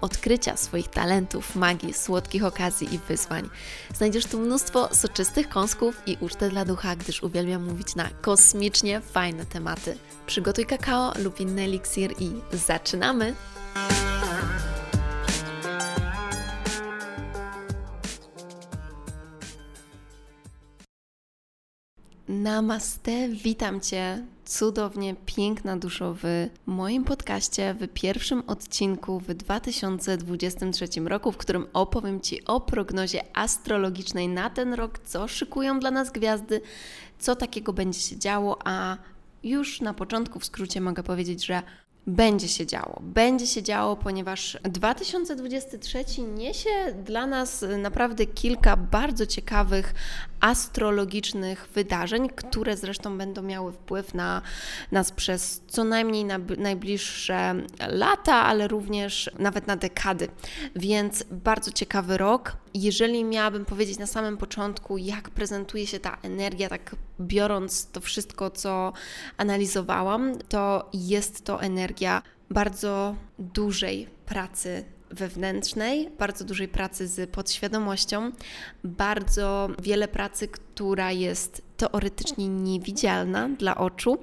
odkrycia swoich talentów, magii, słodkich okazji i wyzwań. Znajdziesz tu mnóstwo soczystych kąsków i ucztę dla ducha, gdyż uwielbiam mówić na kosmicznie fajne tematy. Przygotuj kakao lub inny eliksir i zaczynamy! Namaste, witam Cię cudownie, piękna duszo w moim podcaście, w pierwszym odcinku w 2023 roku, w którym opowiem Ci o prognozie astrologicznej na ten rok, co szykują dla nas gwiazdy, co takiego będzie się działo, a już na początku w skrócie mogę powiedzieć, że będzie się działo. Będzie się działo, ponieważ 2023 niesie dla nas naprawdę kilka bardzo ciekawych astrologicznych wydarzeń, które zresztą będą miały wpływ na nas przez co najmniej na najbliższe lata, ale również nawet na dekady. Więc bardzo ciekawy rok. Jeżeli miałabym powiedzieć na samym początku, jak prezentuje się ta energia, tak biorąc to wszystko, co analizowałam, to jest to energia bardzo dużej pracy wewnętrznej, bardzo dużej pracy z podświadomością, bardzo wiele pracy, która jest teoretycznie niewidzialna dla oczu,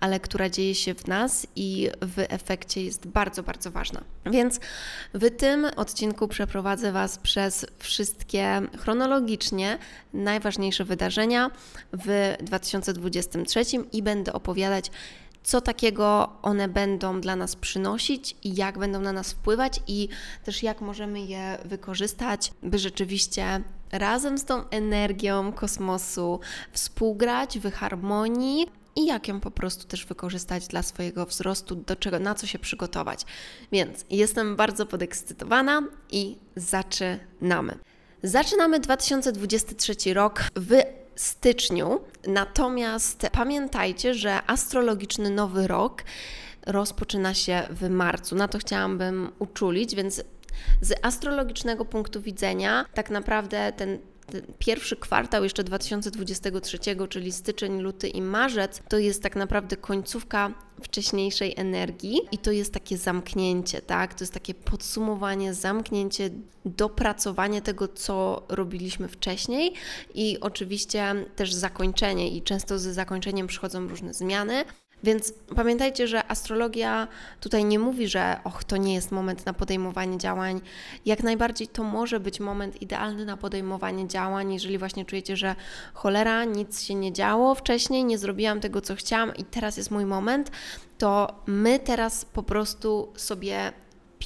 ale która dzieje się w nas i w efekcie jest bardzo, bardzo ważna. Więc w tym odcinku przeprowadzę Was przez wszystkie chronologicznie najważniejsze wydarzenia w 2023 i będę opowiadać co takiego one będą dla nas przynosić i jak będą na nas wpływać, i też jak możemy je wykorzystać, by rzeczywiście razem z tą energią kosmosu współgrać w harmonii i jak ją po prostu też wykorzystać dla swojego wzrostu, do czego, na co się przygotować. Więc jestem bardzo podekscytowana i zaczynamy. Zaczynamy 2023 rok w styczniu. Natomiast pamiętajcie, że astrologiczny nowy rok rozpoczyna się w marcu. Na to chciałabym uczulić, więc z astrologicznego punktu widzenia, tak naprawdę ten pierwszy kwartał jeszcze 2023, czyli styczeń, luty i marzec, to jest tak naprawdę końcówka wcześniejszej energii i to jest takie zamknięcie, tak? To jest takie podsumowanie, zamknięcie, dopracowanie tego, co robiliśmy wcześniej i oczywiście też zakończenie i często ze zakończeniem przychodzą różne zmiany. Więc pamiętajcie, że astrologia tutaj nie mówi, że och, to nie jest moment na podejmowanie działań. Jak najbardziej to może być moment idealny na podejmowanie działań, jeżeli właśnie czujecie, że cholera, nic się nie działo wcześniej, nie zrobiłam tego, co chciałam i teraz jest mój moment, to my teraz po prostu sobie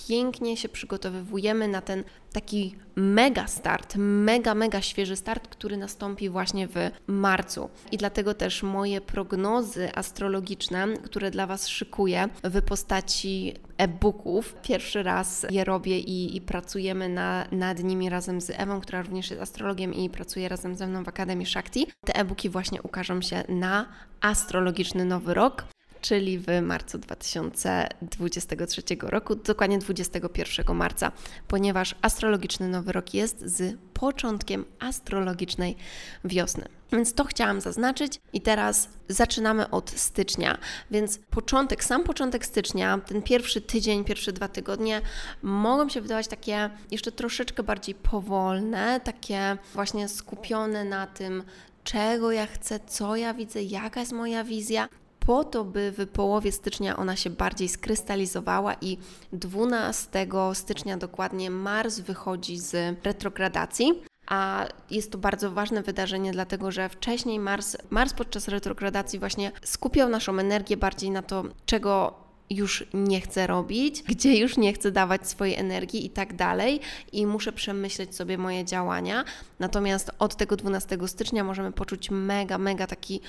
pięknie się przygotowujemy na ten taki mega start, mega, mega świeży start, który nastąpi właśnie w marcu. I dlatego też moje prognozy astrologiczne, które dla Was szykuję w postaci e-booków, pierwszy raz je robię i, i pracujemy na, nad nimi razem z Ewą, która również jest astrologiem i pracuje razem ze mną w Akademii Shakti. Te e-booki właśnie ukażą się na astrologiczny nowy rok czyli w marcu 2023 roku, dokładnie 21 marca, ponieważ astrologiczny Nowy Rok jest z początkiem astrologicznej wiosny. Więc to chciałam zaznaczyć i teraz zaczynamy od stycznia. Więc początek, sam początek stycznia, ten pierwszy tydzień, pierwsze dwa tygodnie mogą się wydawać takie jeszcze troszeczkę bardziej powolne, takie właśnie skupione na tym, czego ja chcę, co ja widzę, jaka jest moja wizja, po to, by w połowie stycznia ona się bardziej skrystalizowała i 12 stycznia dokładnie Mars wychodzi z retrogradacji. A jest to bardzo ważne wydarzenie, dlatego że wcześniej Mars, Mars podczas retrogradacji właśnie skupiał naszą energię bardziej na to, czego już nie chcę robić, gdzie już nie chcę dawać swojej energii i tak dalej, i muszę przemyśleć sobie moje działania. Natomiast od tego 12 stycznia możemy poczuć mega, mega taki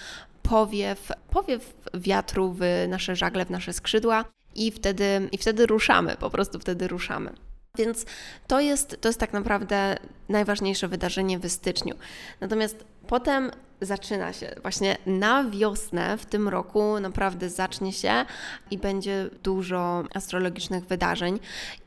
powiew, powiew wiatru w nasze żagle, w nasze skrzydła i wtedy, i wtedy ruszamy, po prostu wtedy ruszamy. Więc to jest, to jest tak naprawdę najważniejsze wydarzenie w styczniu. Natomiast potem zaczyna się. Właśnie na wiosnę w tym roku naprawdę zacznie się i będzie dużo astrologicznych wydarzeń.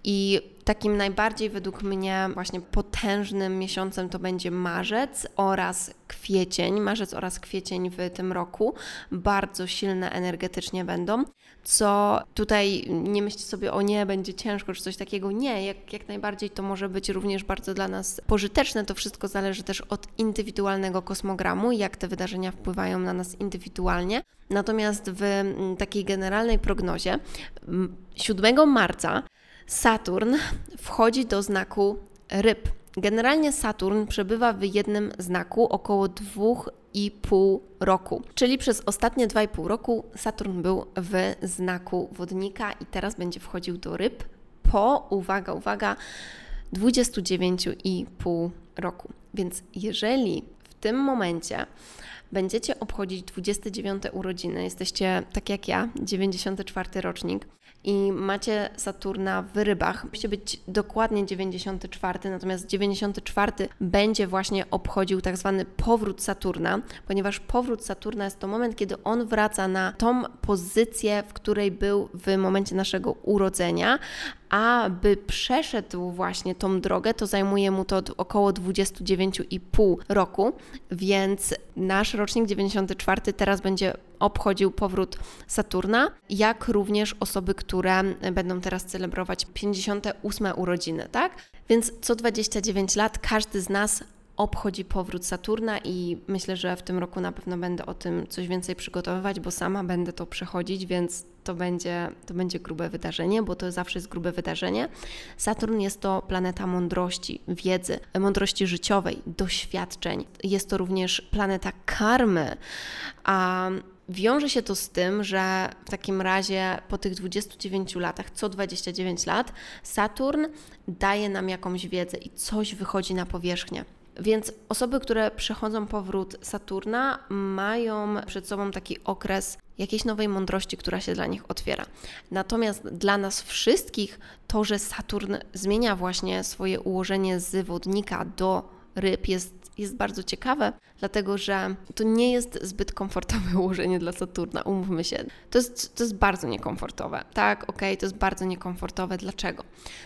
I takim najbardziej według mnie właśnie potężnym miesiącem to będzie marzec oraz kwiecień. Marzec oraz kwiecień w tym roku bardzo silne energetycznie będą, co tutaj nie myślcie sobie o nie, będzie ciężko czy coś takiego. Nie, jak, jak najbardziej to może być również bardzo dla nas pożyteczne. To wszystko zależy też od indywidualnego kosmogramu, jak te wydarzenia wpływają na nas indywidualnie. Natomiast w takiej generalnej prognozie 7 marca Saturn wchodzi do znaku ryb. Generalnie Saturn przebywa w jednym znaku około 2,5 roku. Czyli przez ostatnie 2,5 roku Saturn był w znaku wodnika i teraz będzie wchodził do ryb po, uwaga, uwaga, 29,5 roku. Więc jeżeli tym momencie będziecie obchodzić 29 urodziny, jesteście tak jak ja, 94 rocznik, i macie Saturna w rybach. Musi być dokładnie 94, natomiast 94 będzie właśnie obchodził tak zwany powrót Saturna, ponieważ powrót Saturna jest to moment, kiedy on wraca na tą pozycję, w której był w momencie naszego urodzenia, aby przeszedł właśnie tą drogę, to zajmuje mu to około 29,5 roku, więc nasz rocznik 94 teraz będzie obchodził powrót Saturna, jak również osoby, które będą teraz celebrować 58 urodziny, tak? Więc co 29 lat każdy z nas obchodzi powrót Saturna i myślę, że w tym roku na pewno będę o tym coś więcej przygotowywać, bo sama będę to przechodzić, więc to będzie, to będzie grube wydarzenie, bo to zawsze jest grube wydarzenie. Saturn jest to planeta mądrości, wiedzy, mądrości życiowej, doświadczeń. Jest to również planeta karmy, a Wiąże się to z tym, że w takim razie po tych 29 latach, co 29 lat, Saturn daje nam jakąś wiedzę i coś wychodzi na powierzchnię. Więc osoby, które przechodzą powrót Saturna, mają przed sobą taki okres jakiejś nowej mądrości, która się dla nich otwiera. Natomiast dla nas wszystkich to, że Saturn zmienia właśnie swoje ułożenie z wodnika do ryb jest, jest bardzo ciekawe, dlatego że to nie jest zbyt komfortowe ułożenie dla Saturna, umówmy się. To jest, to jest bardzo niekomfortowe. Tak, okej, okay, to jest bardzo niekomfortowe. Dlaczego?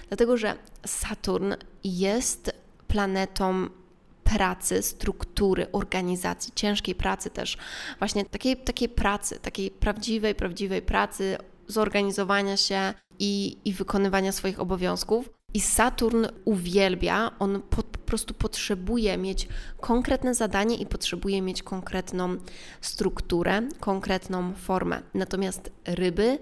Dlatego, że Saturn jest planetą pracy, struktury, organizacji, ciężkiej pracy też, właśnie takiej, takiej pracy, takiej prawdziwej, prawdziwej pracy, zorganizowania się i, i wykonywania swoich obowiązków. I Saturn uwielbia, on po, po prostu potrzebuje mieć konkretne zadanie i potrzebuje mieć konkretną strukturę, konkretną formę. Natomiast ryby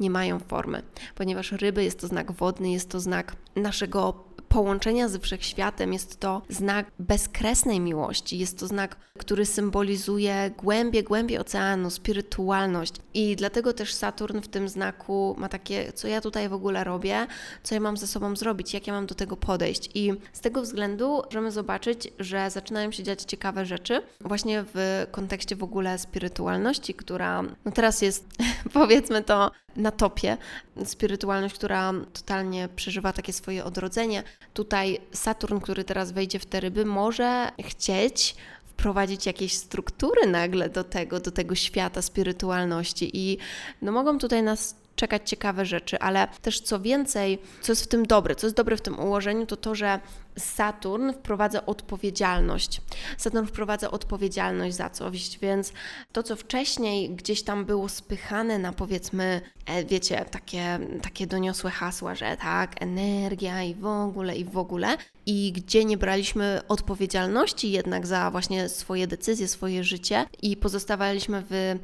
nie mają formy, ponieważ ryby jest to znak wodny, jest to znak naszego połączenia z wszechświatem, jest to znak bezkresnej miłości, jest to znak, który symbolizuje głębie, głębie oceanu, spirytualność. I dlatego też Saturn w tym znaku ma takie, co ja tutaj w ogóle robię, co ja mam ze sobą zrobić, jak ja mam do tego podejść. I z tego względu możemy zobaczyć, że zaczynają się dziać ciekawe rzeczy, właśnie w kontekście w ogóle spirytualności, która no teraz jest, powiedzmy to, na topie. Spirytualność, która totalnie przeżywa takie swoje odrodzenie. Tutaj Saturn, który teraz wejdzie w te ryby, może chcieć wprowadzić jakieś struktury nagle do tego, do tego świata spirytualności i no mogą tutaj nas czekać ciekawe rzeczy, ale też co więcej, co jest w tym dobre, co jest dobre w tym ułożeniu, to to, że Saturn wprowadza odpowiedzialność. Saturn wprowadza odpowiedzialność za coś, więc to, co wcześniej gdzieś tam było spychane na powiedzmy, e, wiecie, takie, takie doniosłe hasła, że tak, energia i w ogóle, i w ogóle, i gdzie nie braliśmy odpowiedzialności jednak za właśnie swoje decyzje, swoje życie i pozostawaliśmy w,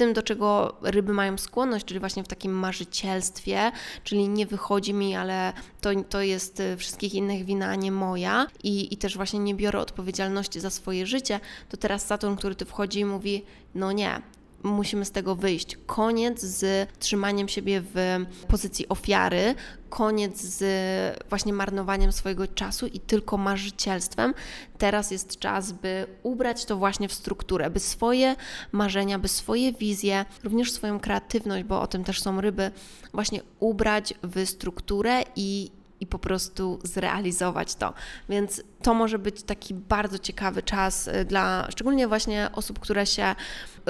tym, do czego ryby mają skłonność, czyli właśnie w takim marzycielstwie, czyli nie wychodzi mi, ale to, to jest y, wszystkich innych wina, nie moja. I, i też właśnie nie biorę odpowiedzialności za swoje życie, to teraz Saturn, który tu wchodzi i mówi, no nie, musimy z tego wyjść. Koniec z trzymaniem siebie w pozycji ofiary, koniec z właśnie marnowaniem swojego czasu i tylko marzycielstwem. Teraz jest czas, by ubrać to właśnie w strukturę, by swoje marzenia, by swoje wizje, również swoją kreatywność, bo o tym też są ryby, właśnie ubrać w strukturę i i po prostu zrealizować to. Więc to może być taki bardzo ciekawy czas y, dla szczególnie właśnie osób, które się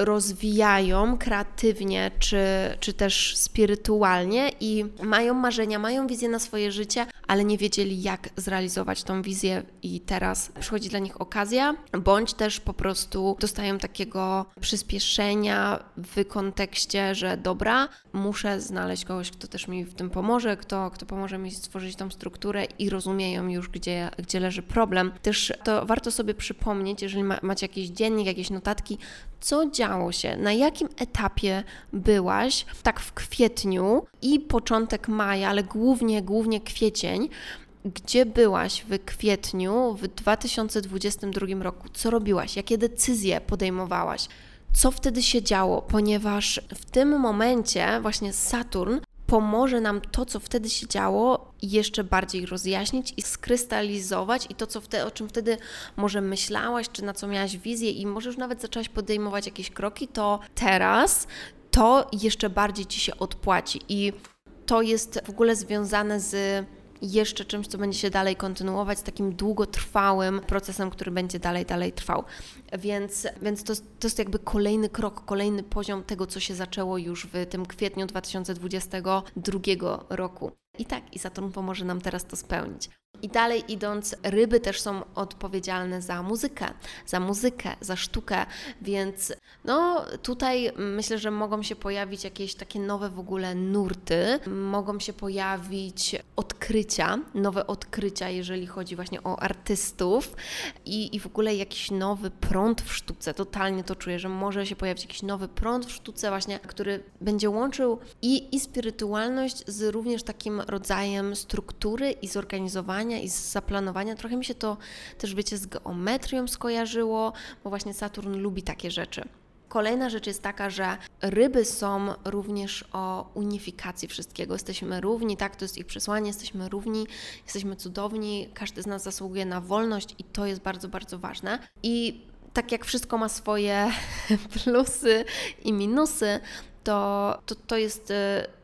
rozwijają kreatywnie czy, czy też spirytualnie i mają marzenia, mają wizję na swoje życie, ale nie wiedzieli, jak zrealizować tą wizję, i teraz przychodzi dla nich okazja, bądź też po prostu dostają takiego przyspieszenia w kontekście, że dobra, muszę znaleźć kogoś, kto też mi w tym pomoże, kto, kto pomoże mi stworzyć tą strukturę i rozumieją już, gdzie, gdzie leży problem. Też to warto sobie przypomnieć, jeżeli ma, macie jakiś dziennik, jakieś notatki, co działo się, na jakim etapie byłaś, tak w kwietniu i początek maja, ale głównie, głównie kwiecień, gdzie byłaś w kwietniu w 2022 roku? Co robiłaś? Jakie decyzje podejmowałaś? Co wtedy się działo? Ponieważ w tym momencie właśnie Saturn pomoże nam to, co wtedy się działo, jeszcze bardziej rozjaśnić i skrystalizować i to, co wtedy, o czym wtedy może myślałaś, czy na co miałaś wizję i może już nawet zaczęłaś podejmować jakieś kroki, to teraz to jeszcze bardziej Ci się odpłaci. I to jest w ogóle związane z jeszcze czymś, co będzie się dalej kontynuować, takim długotrwałym procesem, który będzie dalej, dalej trwał. Więc, więc to, to jest jakby kolejny krok, kolejny poziom tego, co się zaczęło już w tym kwietniu 2022 roku. I tak, i Saturn pomoże nam teraz to spełnić. I dalej idąc, ryby też są odpowiedzialne za muzykę, za muzykę, za sztukę, więc no tutaj myślę, że mogą się pojawić jakieś takie nowe w ogóle nurty, mogą się pojawić odkrycia, nowe odkrycia, jeżeli chodzi właśnie o artystów i, i w ogóle jakiś nowy prąd w sztuce. Totalnie to czuję, że może się pojawić jakiś nowy prąd w sztuce właśnie, który będzie łączył i, i spirytualność z również takim rodzajem struktury i zorganizowania i z zaplanowania. Trochę mi się to też, wiecie, z geometrią skojarzyło, bo właśnie Saturn lubi takie rzeczy. Kolejna rzecz jest taka, że ryby są również o unifikacji wszystkiego. Jesteśmy równi, tak, to jest ich przesłanie, jesteśmy równi, jesteśmy cudowni, każdy z nas zasługuje na wolność i to jest bardzo, bardzo ważne. I tak jak wszystko ma swoje plusy i minusy, to to, to jest y,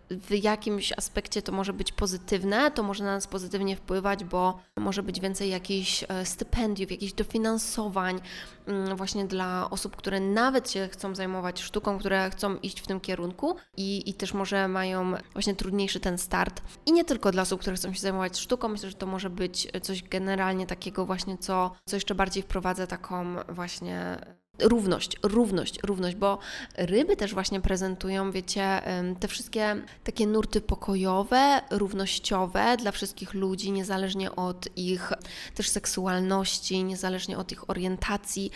w jakimś aspekcie to może być pozytywne, to może na nas pozytywnie wpływać, bo może być więcej jakichś e, stypendiów, jakichś dofinansowań mm, właśnie dla osób, które nawet się chcą zajmować sztuką, które chcą iść w tym kierunku i, i też może mają właśnie trudniejszy ten start. I nie tylko dla osób, które chcą się zajmować sztuką, myślę, że to może być coś generalnie takiego właśnie, co, co jeszcze bardziej wprowadza taką właśnie równość, równość, równość, bo ryby też właśnie prezentują, wiecie, te wszystkie takie nurty pokojowe, równościowe dla wszystkich ludzi, niezależnie od ich też seksualności, niezależnie od ich orientacji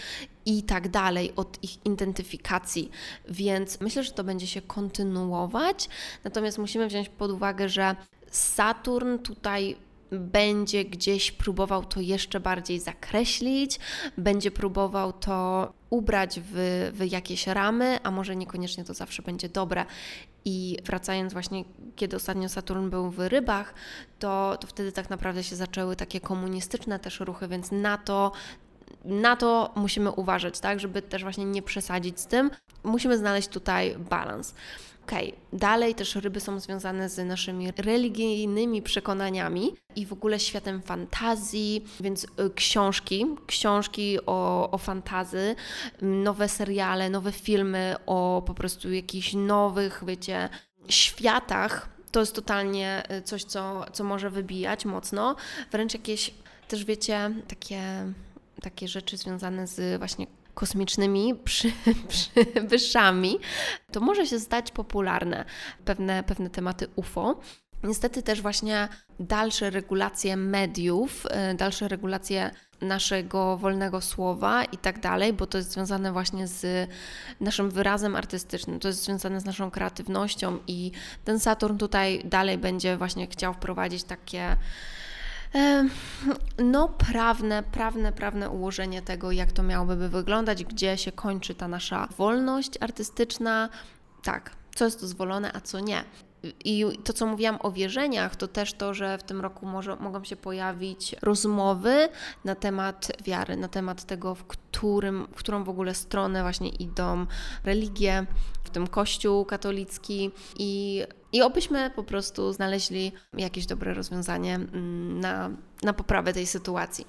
i tak dalej, od ich identyfikacji. Więc myślę, że to będzie się kontynuować. Natomiast musimy wziąć pod uwagę, że Saturn tutaj będzie gdzieś próbował to jeszcze bardziej zakreślić, będzie próbował to ubrać w, w jakieś ramy, a może niekoniecznie to zawsze będzie dobre. I wracając właśnie, kiedy ostatnio Saturn był w rybach, to, to wtedy tak naprawdę się zaczęły takie komunistyczne też ruchy, więc na to na to musimy uważać, tak, żeby też właśnie nie przesadzić z tym. Musimy znaleźć tutaj balans. Okej, okay. dalej też ryby są związane z naszymi religijnymi przekonaniami i w ogóle światem fantazji, więc y, książki, książki o, o fantazy, nowe seriale, nowe filmy o po prostu jakichś nowych, wiecie, światach. To jest totalnie y, coś, co, co może wybijać mocno. Wręcz jakieś też, wiecie, takie, takie rzeczy związane z właśnie kosmicznymi przy, przybyszami, to może się stać popularne pewne, pewne tematy UFO. Niestety też właśnie dalsze regulacje mediów, y, dalsze regulacje naszego wolnego słowa i tak dalej, bo to jest związane właśnie z naszym wyrazem artystycznym, to jest związane z naszą kreatywnością i ten Saturn tutaj dalej będzie właśnie chciał wprowadzić takie No, prawne, prawne, prawne ułożenie tego, jak to miałoby wyglądać, gdzie się kończy ta nasza wolność artystyczna. Tak, co jest dozwolone, a co nie. I to, co mówiłam o wierzeniach, to też to, że w tym roku może, mogą się pojawić rozmowy na temat wiary, na temat tego, w, którym, w którą w ogóle stronę właśnie idą religie, w tym Kościół katolicki i, i obyśmy po prostu znaleźli jakieś dobre rozwiązanie mm, na, na poprawę tej sytuacji.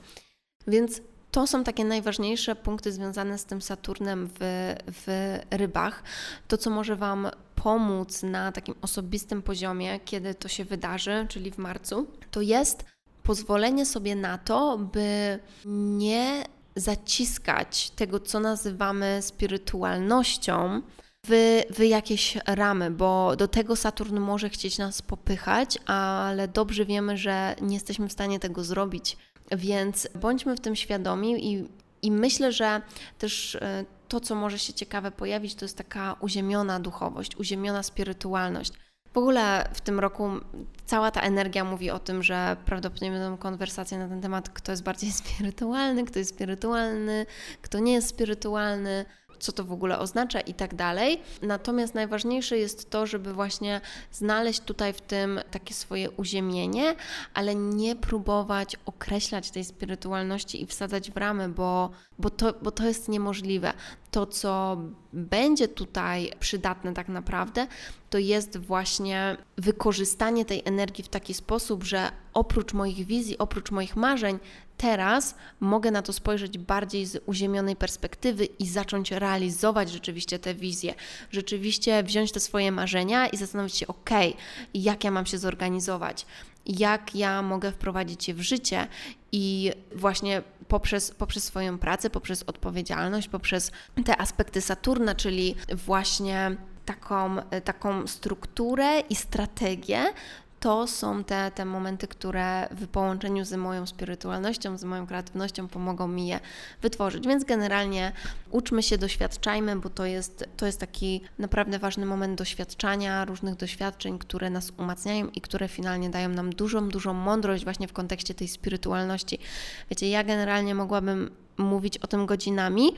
Więc to są takie najważniejsze punkty związane z tym Saturnem w, w rybach. To, co może Wam pomóc na takim osobistym poziomie, kiedy to się wydarzy, czyli w marcu, to jest pozwolenie sobie na to, by nie zaciskać tego, co nazywamy spirytualnością, w, w jakieś ramy, bo do tego Saturn może chcieć nas popychać, ale dobrze wiemy, że nie jesteśmy w stanie tego zrobić. Więc bądźmy w tym świadomi i, i myślę, że też e, to, co może się ciekawe pojawić, to jest taka uziemiona duchowość, uziemiona spirytualność. W ogóle w tym roku cała ta energia mówi o tym, że prawdopodobnie będą konwersacje na ten temat, kto jest bardziej spirytualny, kto jest spirytualny, kto nie jest spirytualny co to w ogóle oznacza i tak dalej. Natomiast najważniejsze jest to, żeby właśnie znaleźć tutaj w tym takie swoje uziemienie, ale nie próbować określać tej spirytualności i wsadzać w ramy, bo, bo, to, bo to jest niemożliwe. To, co będzie tutaj przydatne tak naprawdę, to jest właśnie wykorzystanie tej energii w taki sposób, że oprócz moich wizji, oprócz moich marzeń, teraz mogę na to spojrzeć bardziej z uziemionej perspektywy i zacząć realizować rzeczywiście te wizje. Rzeczywiście wziąć te swoje marzenia i zastanowić się, ok, jak ja mam się zorganizować, jak ja mogę wprowadzić je w życie i właśnie poprzez, poprzez swoją pracę, poprzez odpowiedzialność, poprzez te aspekty Saturna, czyli właśnie taką, taką strukturę i strategię, to są te, te momenty, które w połączeniu z moją spirytualnością, z moją kreatywnością pomogą mi je wytworzyć. Więc generalnie uczmy się, doświadczajmy, bo to jest, to jest taki naprawdę ważny moment doświadczania różnych doświadczeń, które nas umacniają i które finalnie dają nam dużą, dużą mądrość właśnie w kontekście tej spirytualności. Wiecie, ja generalnie mogłabym mówić o tym godzinami.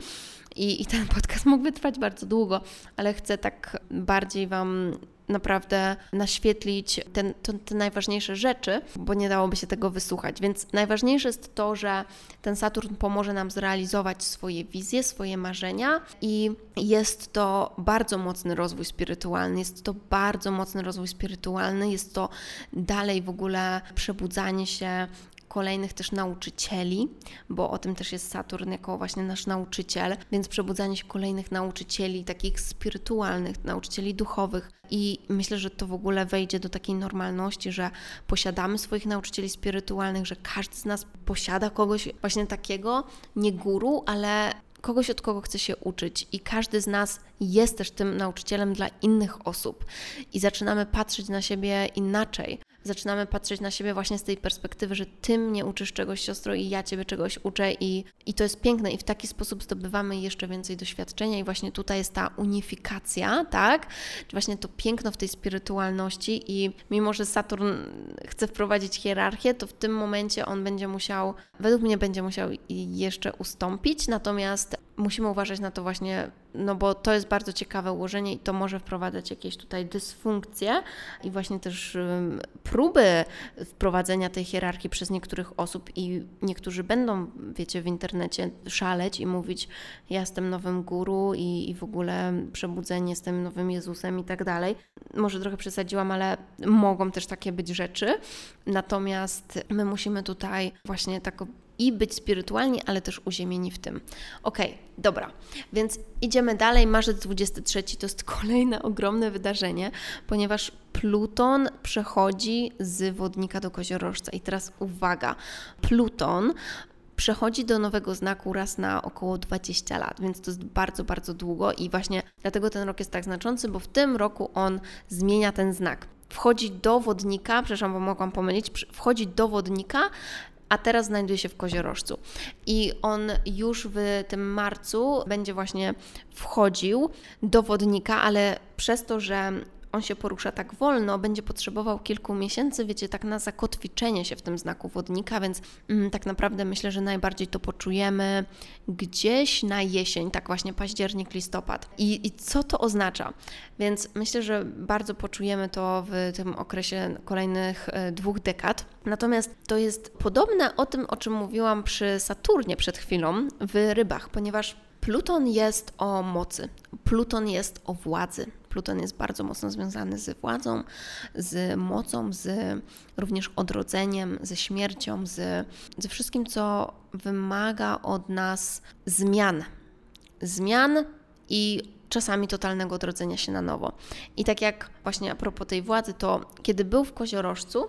I, I ten podcast mógłby trwać bardzo długo, ale chcę tak bardziej Wam naprawdę naświetlić ten, te, te najważniejsze rzeczy, bo nie dałoby się tego wysłuchać. Więc najważniejsze jest to, że ten Saturn pomoże nam zrealizować swoje wizje, swoje marzenia i jest to bardzo mocny rozwój spirytualny, jest to bardzo mocny rozwój spirytualny, jest to dalej w ogóle przebudzanie się kolejnych też nauczycieli, bo o tym też jest Saturn jako właśnie nasz nauczyciel, więc przebudzanie się kolejnych nauczycieli, takich spirytualnych, nauczycieli duchowych. I myślę, że to w ogóle wejdzie do takiej normalności, że posiadamy swoich nauczycieli spirytualnych, że każdy z nas posiada kogoś właśnie takiego, nie guru, ale kogoś, od kogo chce się uczyć, i każdy z nas jest też tym nauczycielem dla innych osób, i zaczynamy patrzeć na siebie inaczej zaczynamy patrzeć na siebie właśnie z tej perspektywy, że ty mnie uczysz czegoś, siostro, i ja ciebie czegoś uczę, i, i to jest piękne, i w taki sposób zdobywamy jeszcze więcej doświadczenia, i właśnie tutaj jest ta unifikacja, tak? Właśnie to piękno w tej spirytualności, i mimo, że Saturn chce wprowadzić hierarchię, to w tym momencie on będzie musiał, według mnie, będzie musiał jeszcze ustąpić, natomiast musimy uważać na to właśnie, no bo to jest bardzo ciekawe ułożenie i to może wprowadzać jakieś tutaj dysfunkcje i właśnie też próby wprowadzenia tej hierarchii przez niektórych osób i niektórzy będą, wiecie, w internecie szaleć i mówić, ja jestem nowym guru i, i w ogóle przebudzenie, jestem nowym Jezusem i tak dalej. Może trochę przesadziłam, ale mogą też takie być rzeczy. Natomiast my musimy tutaj właśnie tak i być spirytualni, ale też uziemieni w tym. Ok, dobra, więc idziemy dalej. Marzec 23 to jest kolejne ogromne wydarzenie, ponieważ Pluton przechodzi z wodnika do koziorożca. I teraz uwaga, Pluton przechodzi do nowego znaku raz na około 20 lat, więc to jest bardzo, bardzo długo i właśnie dlatego ten rok jest tak znaczący, bo w tym roku on zmienia ten znak. Wchodzi do wodnika, przepraszam, bo mogłam pomylić, wchodzi do wodnika a teraz znajduje się w koziorożcu. I on już w tym marcu będzie właśnie wchodził do wodnika, ale przez to, że on się porusza tak wolno, będzie potrzebował kilku miesięcy, wiecie, tak na zakotwiczenie się w tym znaku wodnika, więc mm, tak naprawdę myślę, że najbardziej to poczujemy gdzieś na jesień, tak właśnie październik, listopad. I, i co to oznacza? Więc myślę, że bardzo poczujemy to w tym okresie kolejnych e, dwóch dekad. Natomiast to jest podobne o tym, o czym mówiłam przy Saturnie przed chwilą w rybach, ponieważ Pluton jest o mocy, Pluton jest o władzy. Pluton jest bardzo mocno związany z władzą, z mocą, z również odrodzeniem, ze śmiercią, z, ze wszystkim, co wymaga od nas zmian. Zmian i czasami totalnego odrodzenia się na nowo. I tak jak właśnie a propos tej władzy, to kiedy był w koziorożcu,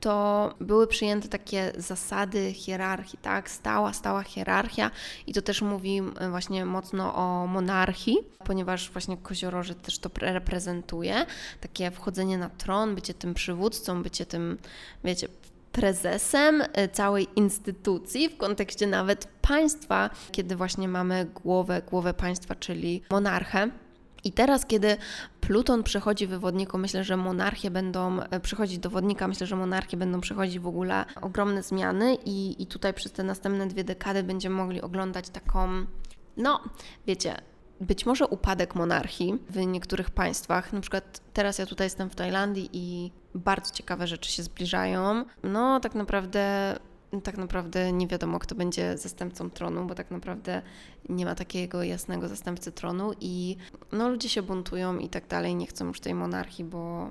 to były przyjęte takie zasady hierarchii, tak? Stała, stała hierarchia i to też mówi właśnie mocno o monarchii, ponieważ właśnie kozioroży też to reprezentuje, takie wchodzenie na tron, bycie tym przywódcą, bycie tym, wiecie, prezesem e, całej instytucji w kontekście nawet państwa, kiedy właśnie mamy głowę, głowę państwa, czyli monarchę. I teraz, kiedy Pluton przechodzi wywodniku, myślę, że monarchie będą e, przychodzić do wodnika, myślę, że monarchie będą przechodzić w ogóle ogromne zmiany i, i tutaj przez te następne dwie dekady będziemy mogli oglądać taką, no wiecie, być może upadek monarchii w niektórych państwach. Na przykład teraz ja tutaj jestem w Tajlandii i bardzo ciekawe rzeczy się zbliżają. No tak naprawdę tak naprawdę nie wiadomo, kto będzie zastępcą tronu, bo tak naprawdę nie ma takiego jasnego zastępcy tronu i no, ludzie się buntują i tak dalej, nie chcą już tej monarchii, bo,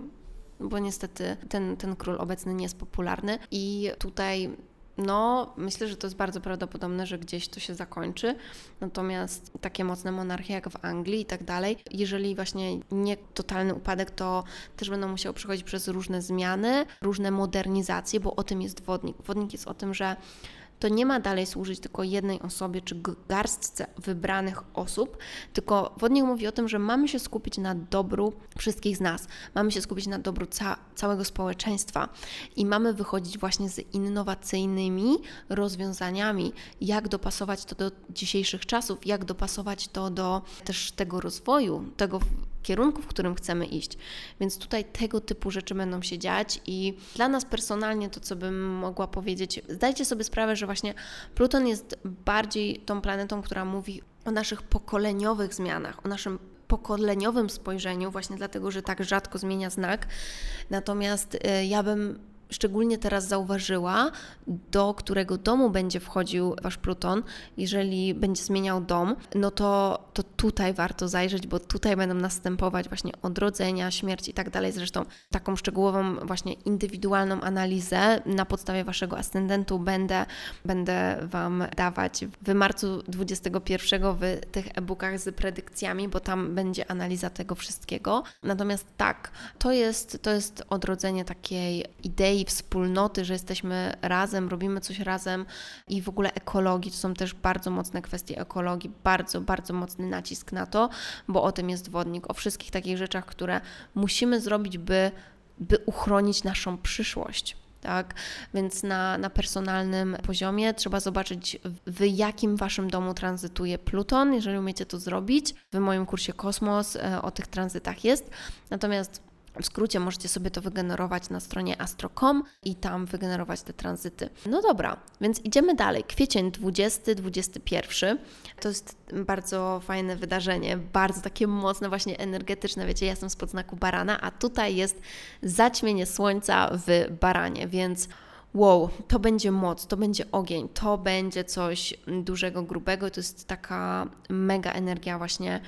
bo niestety ten, ten król obecny nie jest popularny. I tutaj no, myślę, że to jest bardzo prawdopodobne, że gdzieś to się zakończy. Natomiast takie mocne monarchie jak w Anglii i tak dalej, jeżeli właśnie nie totalny upadek, to też będą musiały przechodzić przez różne zmiany, różne modernizacje, bo o tym jest wodnik. Wodnik jest o tym, że to nie ma dalej służyć tylko jednej osobie czy garstce wybranych osób, tylko wodnik mówi o tym, że mamy się skupić na dobru wszystkich z nas, mamy się skupić na dobru ca całego społeczeństwa i mamy wychodzić właśnie z innowacyjnymi rozwiązaniami, jak dopasować to do dzisiejszych czasów, jak dopasować to do też tego rozwoju, tego kierunku, w którym chcemy iść. Więc tutaj tego typu rzeczy będą się dziać i dla nas personalnie to, co bym mogła powiedzieć, zdajcie sobie sprawę, że właśnie Pluton jest bardziej tą planetą, która mówi o naszych pokoleniowych zmianach, o naszym pokoleniowym spojrzeniu, właśnie dlatego, że tak rzadko zmienia znak. Natomiast y, ja bym szczególnie teraz zauważyła, do którego domu będzie wchodził wasz Pluton, jeżeli będzie zmieniał dom, no to, to tutaj warto zajrzeć, bo tutaj będą następować właśnie odrodzenia, śmierć i tak dalej. Zresztą taką szczegółową, właśnie indywidualną analizę na podstawie waszego ascendentu będę, będę wam dawać w marcu 21 w tych e-bookach z predykcjami, bo tam będzie analiza tego wszystkiego. Natomiast tak, to jest, to jest odrodzenie takiej idei, idei wspólnoty, że jesteśmy razem, robimy coś razem i w ogóle ekologii. To są też bardzo mocne kwestie ekologii, bardzo, bardzo mocny nacisk na to, bo o tym jest wodnik, o wszystkich takich rzeczach, które musimy zrobić, by, by uchronić naszą przyszłość. Tak? Więc na, na personalnym poziomie trzeba zobaczyć, w jakim waszym domu tranzytuje Pluton, jeżeli umiecie to zrobić. W moim kursie Kosmos e, o tych tranzytach jest. Natomiast w skrócie możecie sobie to wygenerować na stronie astro.com i tam wygenerować te tranzyty. No dobra, więc idziemy dalej. Kwiecień 20-21 to jest bardzo fajne wydarzenie, bardzo takie mocne, właśnie energetyczne. Wiecie, ja jestem spod znaku barana, a tutaj jest zaćmienie słońca w baranie, więc wow, to będzie moc, to będzie ogień, to będzie coś dużego, grubego. To jest taka mega energia właśnie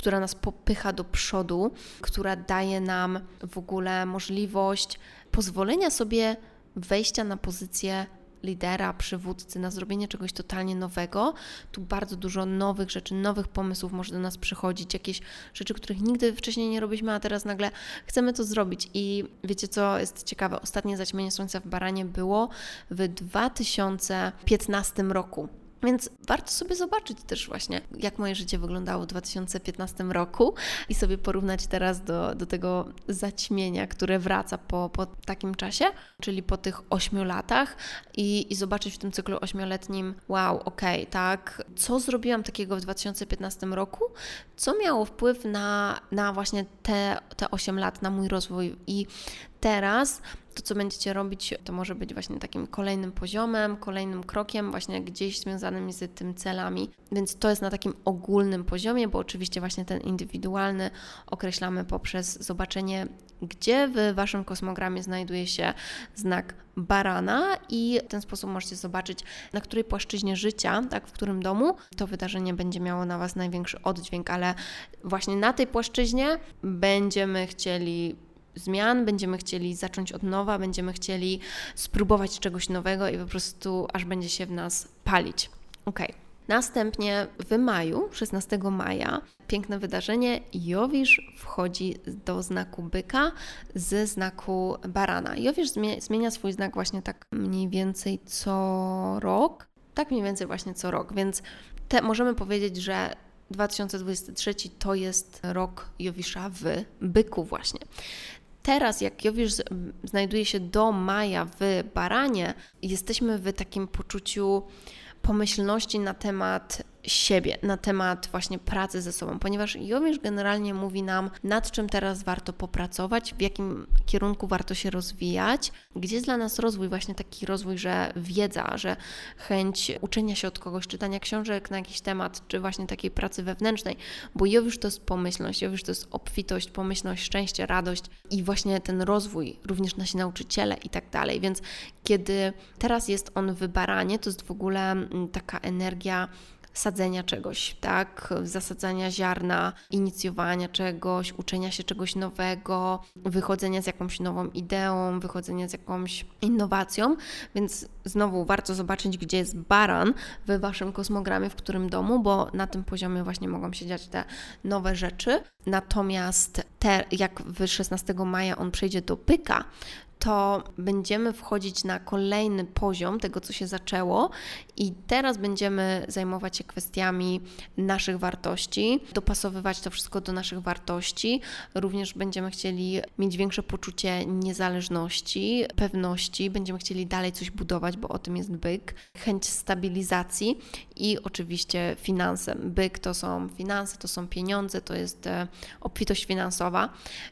która nas popycha do przodu, która daje nam w ogóle możliwość pozwolenia sobie wejścia na pozycję lidera, przywódcy, na zrobienie czegoś totalnie nowego. Tu bardzo dużo nowych rzeczy, nowych pomysłów może do nas przychodzić, jakieś rzeczy, których nigdy wcześniej nie robiliśmy, a teraz nagle chcemy to zrobić. I wiecie, co jest ciekawe? Ostatnie zaćmienie Słońca w Baranie było w 2015 roku. Więc warto sobie zobaczyć też właśnie, jak moje życie wyglądało w 2015 roku i sobie porównać teraz do, do tego zaćmienia, które wraca po, po takim czasie, czyli po tych 8 latach i, i zobaczyć w tym cyklu ośmioletnim, wow, okej, okay, tak, co zrobiłam takiego w 2015 roku, co miało wpływ na, na właśnie te, te 8 lat, na mój rozwój. I teraz to, co będziecie robić, to może być właśnie takim kolejnym poziomem, kolejnym krokiem, właśnie gdzieś związanym z tym celami. Więc to jest na takim ogólnym poziomie, bo oczywiście właśnie ten indywidualny określamy poprzez zobaczenie, gdzie w Waszym kosmogramie znajduje się znak barana i w ten sposób możecie zobaczyć, na której płaszczyźnie życia, tak, w którym domu to wydarzenie będzie miało na Was największy oddźwięk, ale właśnie na tej płaszczyźnie będziemy chcieli zmian, będziemy chcieli zacząć od nowa, będziemy chcieli spróbować czegoś nowego i po prostu aż będzie się w nas palić. Ok. Następnie w maju, 16 maja, piękne wydarzenie, Jowisz wchodzi do znaku byka ze znaku barana. Jowisz zmienia swój znak właśnie tak mniej więcej co rok. Tak mniej więcej właśnie co rok, więc te, możemy powiedzieć, że 2023 to jest rok Jowisza w byku właśnie. Teraz, jak Jowisz znajduje się do maja w Baranie, jesteśmy w takim poczuciu pomyślności na temat siebie, na temat właśnie pracy ze sobą, ponieważ Jowisz generalnie mówi nam, nad czym teraz warto popracować, w jakim kierunku warto się rozwijać, gdzie jest dla nas rozwój, właśnie taki rozwój, że wiedza, że chęć uczenia się od kogoś, czytania książek na jakiś temat, czy właśnie takiej pracy wewnętrznej, bo Jowisz to jest pomyślność, Jowisz to jest obfitość, pomyślność, szczęście, radość i właśnie ten rozwój, również nasi nauczyciele i tak dalej, więc kiedy teraz jest on w baranie, to jest w ogóle mm, taka energia sadzenia czegoś, tak? Zasadzania ziarna, inicjowania czegoś, uczenia się czegoś nowego, wychodzenia z jakąś nową ideą, wychodzenia z jakąś innowacją. Więc znowu warto zobaczyć, gdzie jest baran w waszym kosmogramie, w którym domu, bo na tym poziomie właśnie mogą się dziać te nowe rzeczy. Natomiast te, jak w 16 maja on przejdzie do pyka, to będziemy wchodzić na kolejny poziom tego, co się zaczęło, i teraz będziemy zajmować się kwestiami naszych wartości, dopasowywać to wszystko do naszych wartości. Również będziemy chcieli mieć większe poczucie niezależności, pewności, będziemy chcieli dalej coś budować, bo o tym jest byk, chęć stabilizacji i oczywiście finanse. Byk to są finanse, to są pieniądze, to jest e, obfitość finansowa,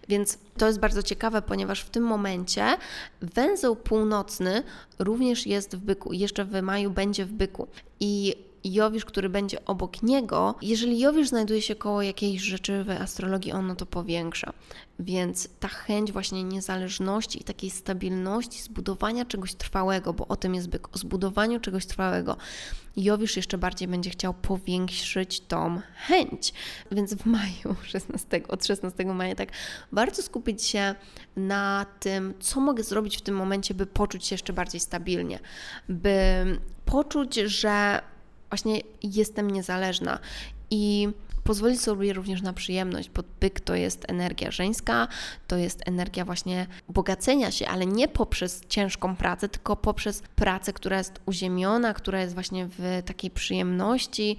więc to jest bardzo ciekawe, ponieważ w tym momencie węzeł północny również jest w byku, jeszcze w maju będzie w byku. I Jowisz, który będzie obok niego, jeżeli Jowisz znajduje się koło jakiejś rzeczy w astrologii, ono to powiększa. Więc ta chęć właśnie niezależności i takiej stabilności, zbudowania czegoś trwałego, bo o tym jest byk, o zbudowaniu czegoś trwałego, Jowisz jeszcze bardziej będzie chciał powiększyć tą chęć. Więc w maju 16, od 16 maja tak warto skupić się na tym, co mogę zrobić w tym momencie, by poczuć się jeszcze bardziej stabilnie, by poczuć, że właśnie jestem niezależna i pozwolić sobie również na przyjemność, bo byk to jest energia żeńska, to jest energia właśnie bogacenia się, ale nie poprzez ciężką pracę, tylko poprzez pracę, która jest uziemiona, która jest właśnie w takiej przyjemności,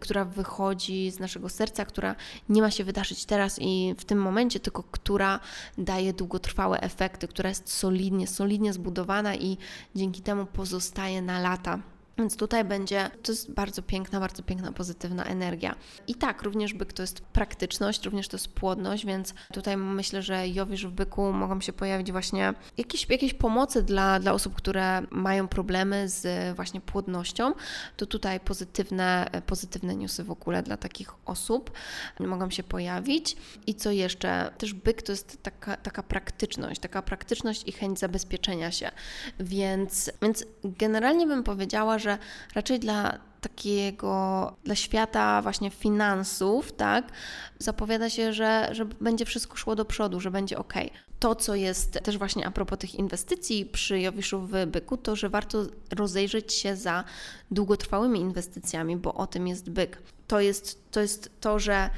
która wychodzi z naszego serca, która nie ma się wydarzyć teraz i w tym momencie, tylko która daje długotrwałe efekty, która jest solidnie, solidnie zbudowana i dzięki temu pozostaje na lata. Więc tutaj będzie, to jest bardzo piękna, bardzo piękna, pozytywna energia. I tak, również byk to jest praktyczność, również to jest płodność, więc tutaj myślę, że Jowisz w byku mogą się pojawić właśnie jakieś, jakieś pomocy dla, dla osób, które mają problemy z właśnie płodnością. To tutaj pozytywne, pozytywne newsy w ogóle dla takich osób mogą się pojawić. I co jeszcze? Też byk to jest taka, taka praktyczność, taka praktyczność i chęć zabezpieczenia się. Więc, więc generalnie bym powiedziała, że że raczej dla takiego, dla świata właśnie finansów, tak, zapowiada się, że, że będzie wszystko szło do przodu, że będzie ok. To, co jest też właśnie a propos tych inwestycji przy Jowiszu w Byku, to, że warto rozejrzeć się za długotrwałymi inwestycjami, bo o tym jest Byk. To jest to, jest to że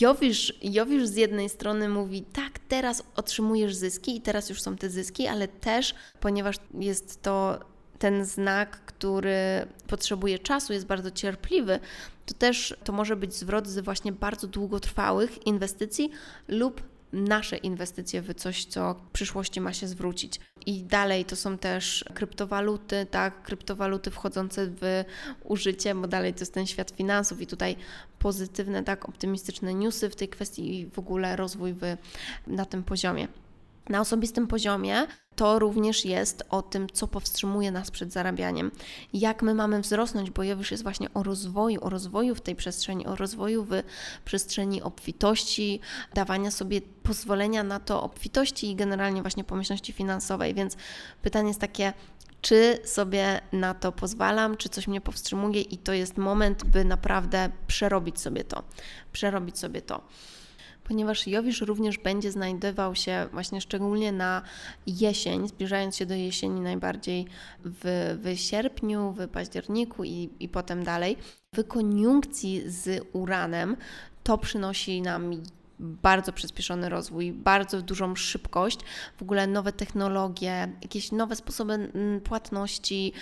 Jowisz, Jowisz z jednej strony mówi, tak, teraz otrzymujesz zyski i teraz już są te zyski, ale też, ponieważ jest to ten znak, który potrzebuje czasu, jest bardzo cierpliwy, to też to może być zwrot z właśnie bardzo długotrwałych inwestycji lub nasze inwestycje w coś, co w przyszłości ma się zwrócić. I dalej to są też kryptowaluty, tak, kryptowaluty wchodzące w użycie, bo dalej to jest ten świat finansów i tutaj pozytywne, tak, optymistyczne newsy w tej kwestii i w ogóle rozwój w, na tym poziomie. Na osobistym poziomie to również jest o tym, co powstrzymuje nas przed zarabianiem. Jak my mamy wzrosnąć, bo już jest właśnie o rozwoju, o rozwoju w tej przestrzeni, o rozwoju w przestrzeni obfitości, dawania sobie pozwolenia na to obfitości i generalnie właśnie pomyślności finansowej. Więc pytanie jest takie, czy sobie na to pozwalam, czy coś mnie powstrzymuje, i to jest moment, by naprawdę przerobić sobie to. Przerobić sobie to ponieważ Jowisz również będzie znajdował się właśnie szczególnie na jesień, zbliżając się do jesieni najbardziej w, w sierpniu, w październiku i, i potem dalej. W koniunkcji z Uranem to przynosi nam bardzo przyspieszony rozwój, bardzo dużą szybkość, w ogóle nowe technologie, jakieś nowe sposoby mm, płatności,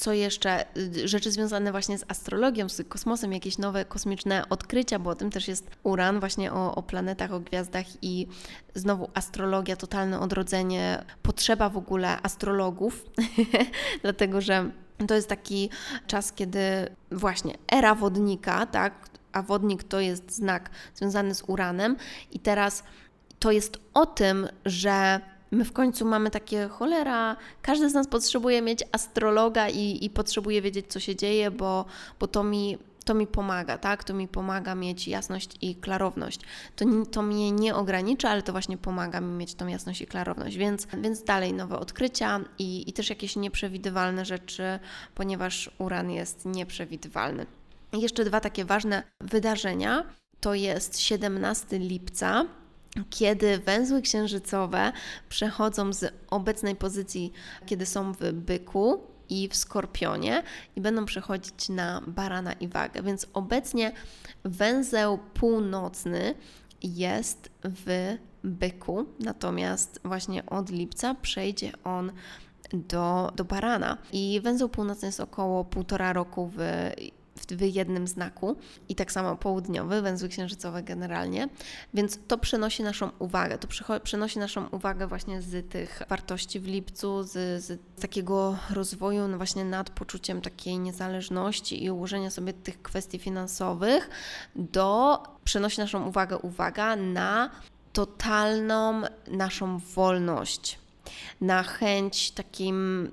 co jeszcze, y, rzeczy związane właśnie z astrologią, z kosmosem, jakieś nowe kosmiczne odkrycia, bo o tym też jest Uran, właśnie o, o planetach, o gwiazdach i znowu astrologia, totalne odrodzenie, potrzeba w ogóle astrologów, dlatego że to jest taki czas, kiedy właśnie era wodnika, tak, a wodnik to jest znak związany z uranem, i teraz to jest o tym, że my w końcu mamy takie cholera, każdy z nas potrzebuje mieć astrologa i, i potrzebuje wiedzieć, co się dzieje, bo, bo to mi to mi pomaga, tak? To mi pomaga mieć jasność i klarowność. To, to mnie nie ogranicza, ale to właśnie pomaga mi mieć tą jasność i klarowność. Więc, więc dalej nowe odkrycia i, i też jakieś nieprzewidywalne rzeczy, ponieważ uran jest nieprzewidywalny. Jeszcze dwa takie ważne wydarzenia. To jest 17 lipca, kiedy węzły księżycowe przechodzą z obecnej pozycji, kiedy są w byku i w skorpionie i będą przechodzić na barana i wagę. Więc obecnie węzeł północny jest w byku, natomiast właśnie od lipca przejdzie on do, do barana. I węzeł północny jest około półtora roku w w jednym znaku i tak samo południowy, węzły księżycowe generalnie, więc to przenosi naszą uwagę, to przenosi naszą uwagę właśnie z tych wartości w lipcu, z, z takiego rozwoju no właśnie nad poczuciem takiej niezależności i ułożenia sobie tych kwestii finansowych do, przenosi naszą uwagę, uwaga, na totalną naszą wolność, na chęć takim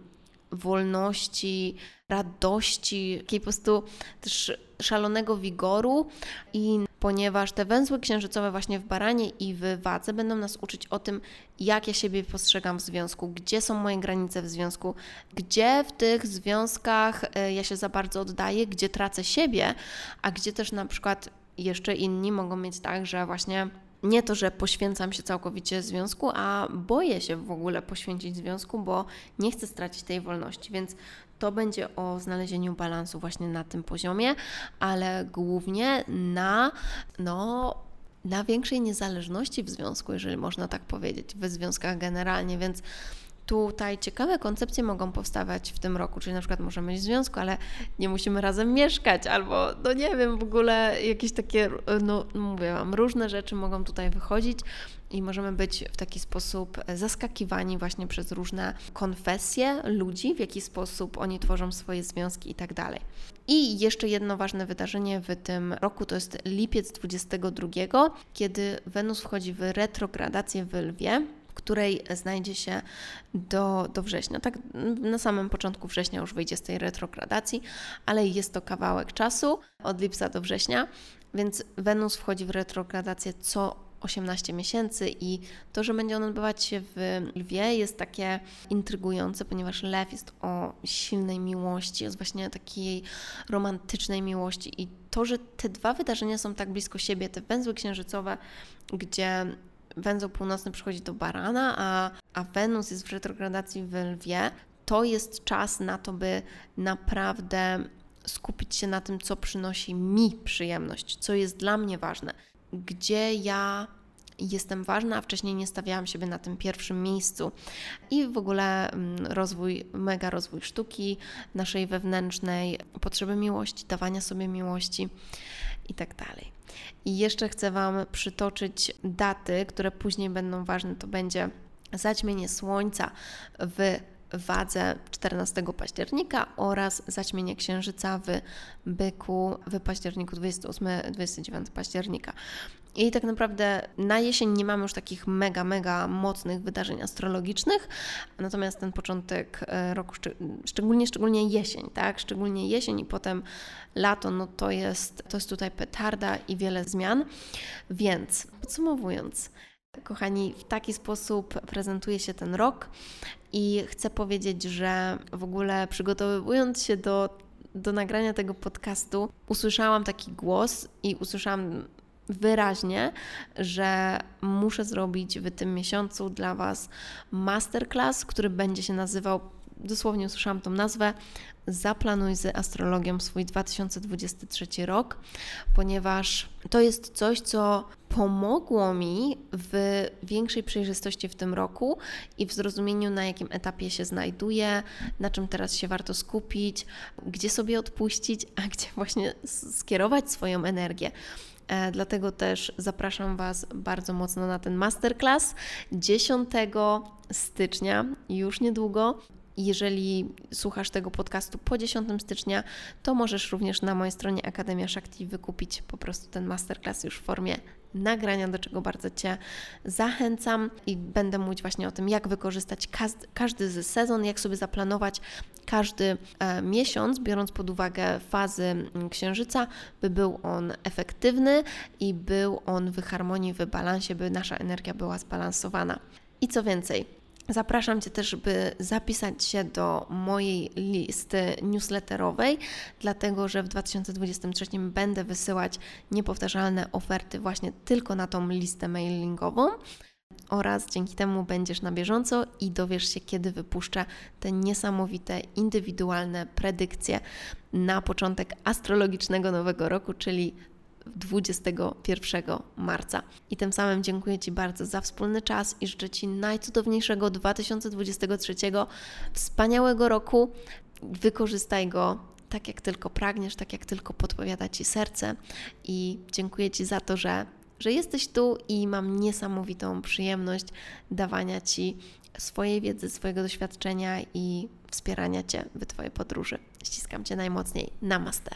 wolności, radości, takiej po prostu też szalonego wigoru. I ponieważ te węzły księżycowe właśnie w baranie i w wadze będą nas uczyć o tym, jak ja siebie postrzegam w związku, gdzie są moje granice w związku, gdzie w tych związkach e, ja się za bardzo oddaję, gdzie tracę siebie, a gdzie też na przykład jeszcze inni mogą mieć tak, że właśnie nie to, że poświęcam się całkowicie związku, a boję się w ogóle poświęcić związku, bo nie chcę stracić tej wolności. Więc to będzie o znalezieniu balansu właśnie na tym poziomie, ale głównie na no, na większej niezależności w związku, jeżeli można tak powiedzieć, w związkach generalnie, więc tutaj ciekawe koncepcje mogą powstawać w tym roku, czyli na przykład możemy być w związku, ale nie musimy razem mieszkać, albo no nie wiem, w ogóle jakieś takie, no mówię Wam, różne rzeczy mogą tutaj wychodzić i możemy być w taki sposób zaskakiwani właśnie przez różne konfesje ludzi, w jaki sposób oni tworzą swoje związki i tak dalej. I jeszcze jedno ważne wydarzenie w tym roku to jest lipiec 22, kiedy Wenus wchodzi w retrogradację w Lwie której znajdzie się do, do września. Tak na samym początku września już wyjdzie z tej retrogradacji, ale jest to kawałek czasu od lipca do września, więc Wenus wchodzi w retrogradację co 18 miesięcy i to, że będzie on odbywać się w lwie jest takie intrygujące, ponieważ lew jest o silnej miłości, jest właśnie takiej romantycznej miłości i to, że te dwa wydarzenia są tak blisko siebie, te węzły księżycowe, gdzie węzeł północny przychodzi do barana, a, a Wenus jest w retrogradacji w lwie, to jest czas na to, by naprawdę skupić się na tym, co przynosi mi przyjemność, co jest dla mnie ważne, gdzie ja jestem ważna, a wcześniej nie stawiałam siebie na tym pierwszym miejscu. I w ogóle mm, rozwój, mega rozwój sztuki naszej wewnętrznej, potrzeby miłości, dawania sobie miłości i tak dalej. I jeszcze chcę Wam przytoczyć daty, które później będą ważne. To będzie zaćmienie Słońca w wadze 14 października oraz zaćmienie księżyca w byku w październiku 28-29 października. I tak naprawdę na jesień nie mamy już takich mega, mega mocnych wydarzeń astrologicznych, natomiast ten początek e, roku, szczególnie, szczególnie jesień, tak? Szczególnie jesień i potem lato, no to jest, to jest tutaj petarda i wiele zmian. Więc podsumowując, Kochani, w taki sposób prezentuje się ten rok i chcę powiedzieć, że w ogóle przygotowując się do, do nagrania tego podcastu, usłyszałam taki głos i usłyszałam wyraźnie, że muszę zrobić w tym miesiącu dla Was masterclass, który będzie się nazywał, dosłownie usłyszałam tą nazwę, Zaplanuj z astrologią swój 2023 rok, ponieważ to jest coś, co pomogło mi w większej przejrzystości w tym roku i w zrozumieniu, na jakim etapie się znajduję, na czym teraz się warto skupić, gdzie sobie odpuścić, a gdzie właśnie skierować swoją energię. E, dlatego też zapraszam Was bardzo mocno na ten masterclass 10 stycznia, już niedługo. Jeżeli słuchasz tego podcastu po 10 stycznia, to możesz również na mojej stronie Akademia Shakti wykupić po prostu ten masterclass już w formie nagrania, do czego bardzo Cię zachęcam i będę mówić właśnie o tym, jak wykorzystać każdy, z sezon, jak sobie zaplanować każdy e, miesiąc, biorąc pod uwagę fazy księżyca, by był on efektywny i był on w harmonii, w balansie, by nasza energia była zbalansowana. I co więcej, Zapraszam Cię też, by zapisać się do mojej listy newsletterowej, dlatego że w 2023 będę wysyłać niepowtarzalne oferty właśnie tylko na tą listę mailingową. Oraz dzięki temu będziesz na bieżąco i dowiesz się, kiedy wypuszczę te niesamowite, indywidualne predykcje na początek astrologicznego nowego roku, czyli 21 marca. I tym samym dziękuję Ci bardzo za wspólny czas i życzę Ci najcudowniejszego 2023 wspaniałego roku. Wykorzystaj go tak, jak tylko pragniesz, tak, jak tylko podpowiada Ci serce. I dziękuję Ci za to, że, że jesteś tu i mam niesamowitą przyjemność dawania Ci swojej wiedzy, swojego doświadczenia i wspierania Cię w Twojej podróży. Ściskam Cię najmocniej. Namaste.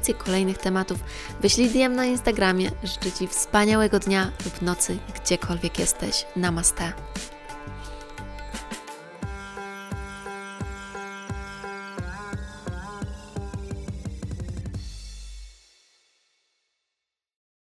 propozycje kolejnych tematów, wyślij DM na Instagramie. Życzę Ci wspaniałego dnia lub nocy, gdziekolwiek jesteś. Namaste.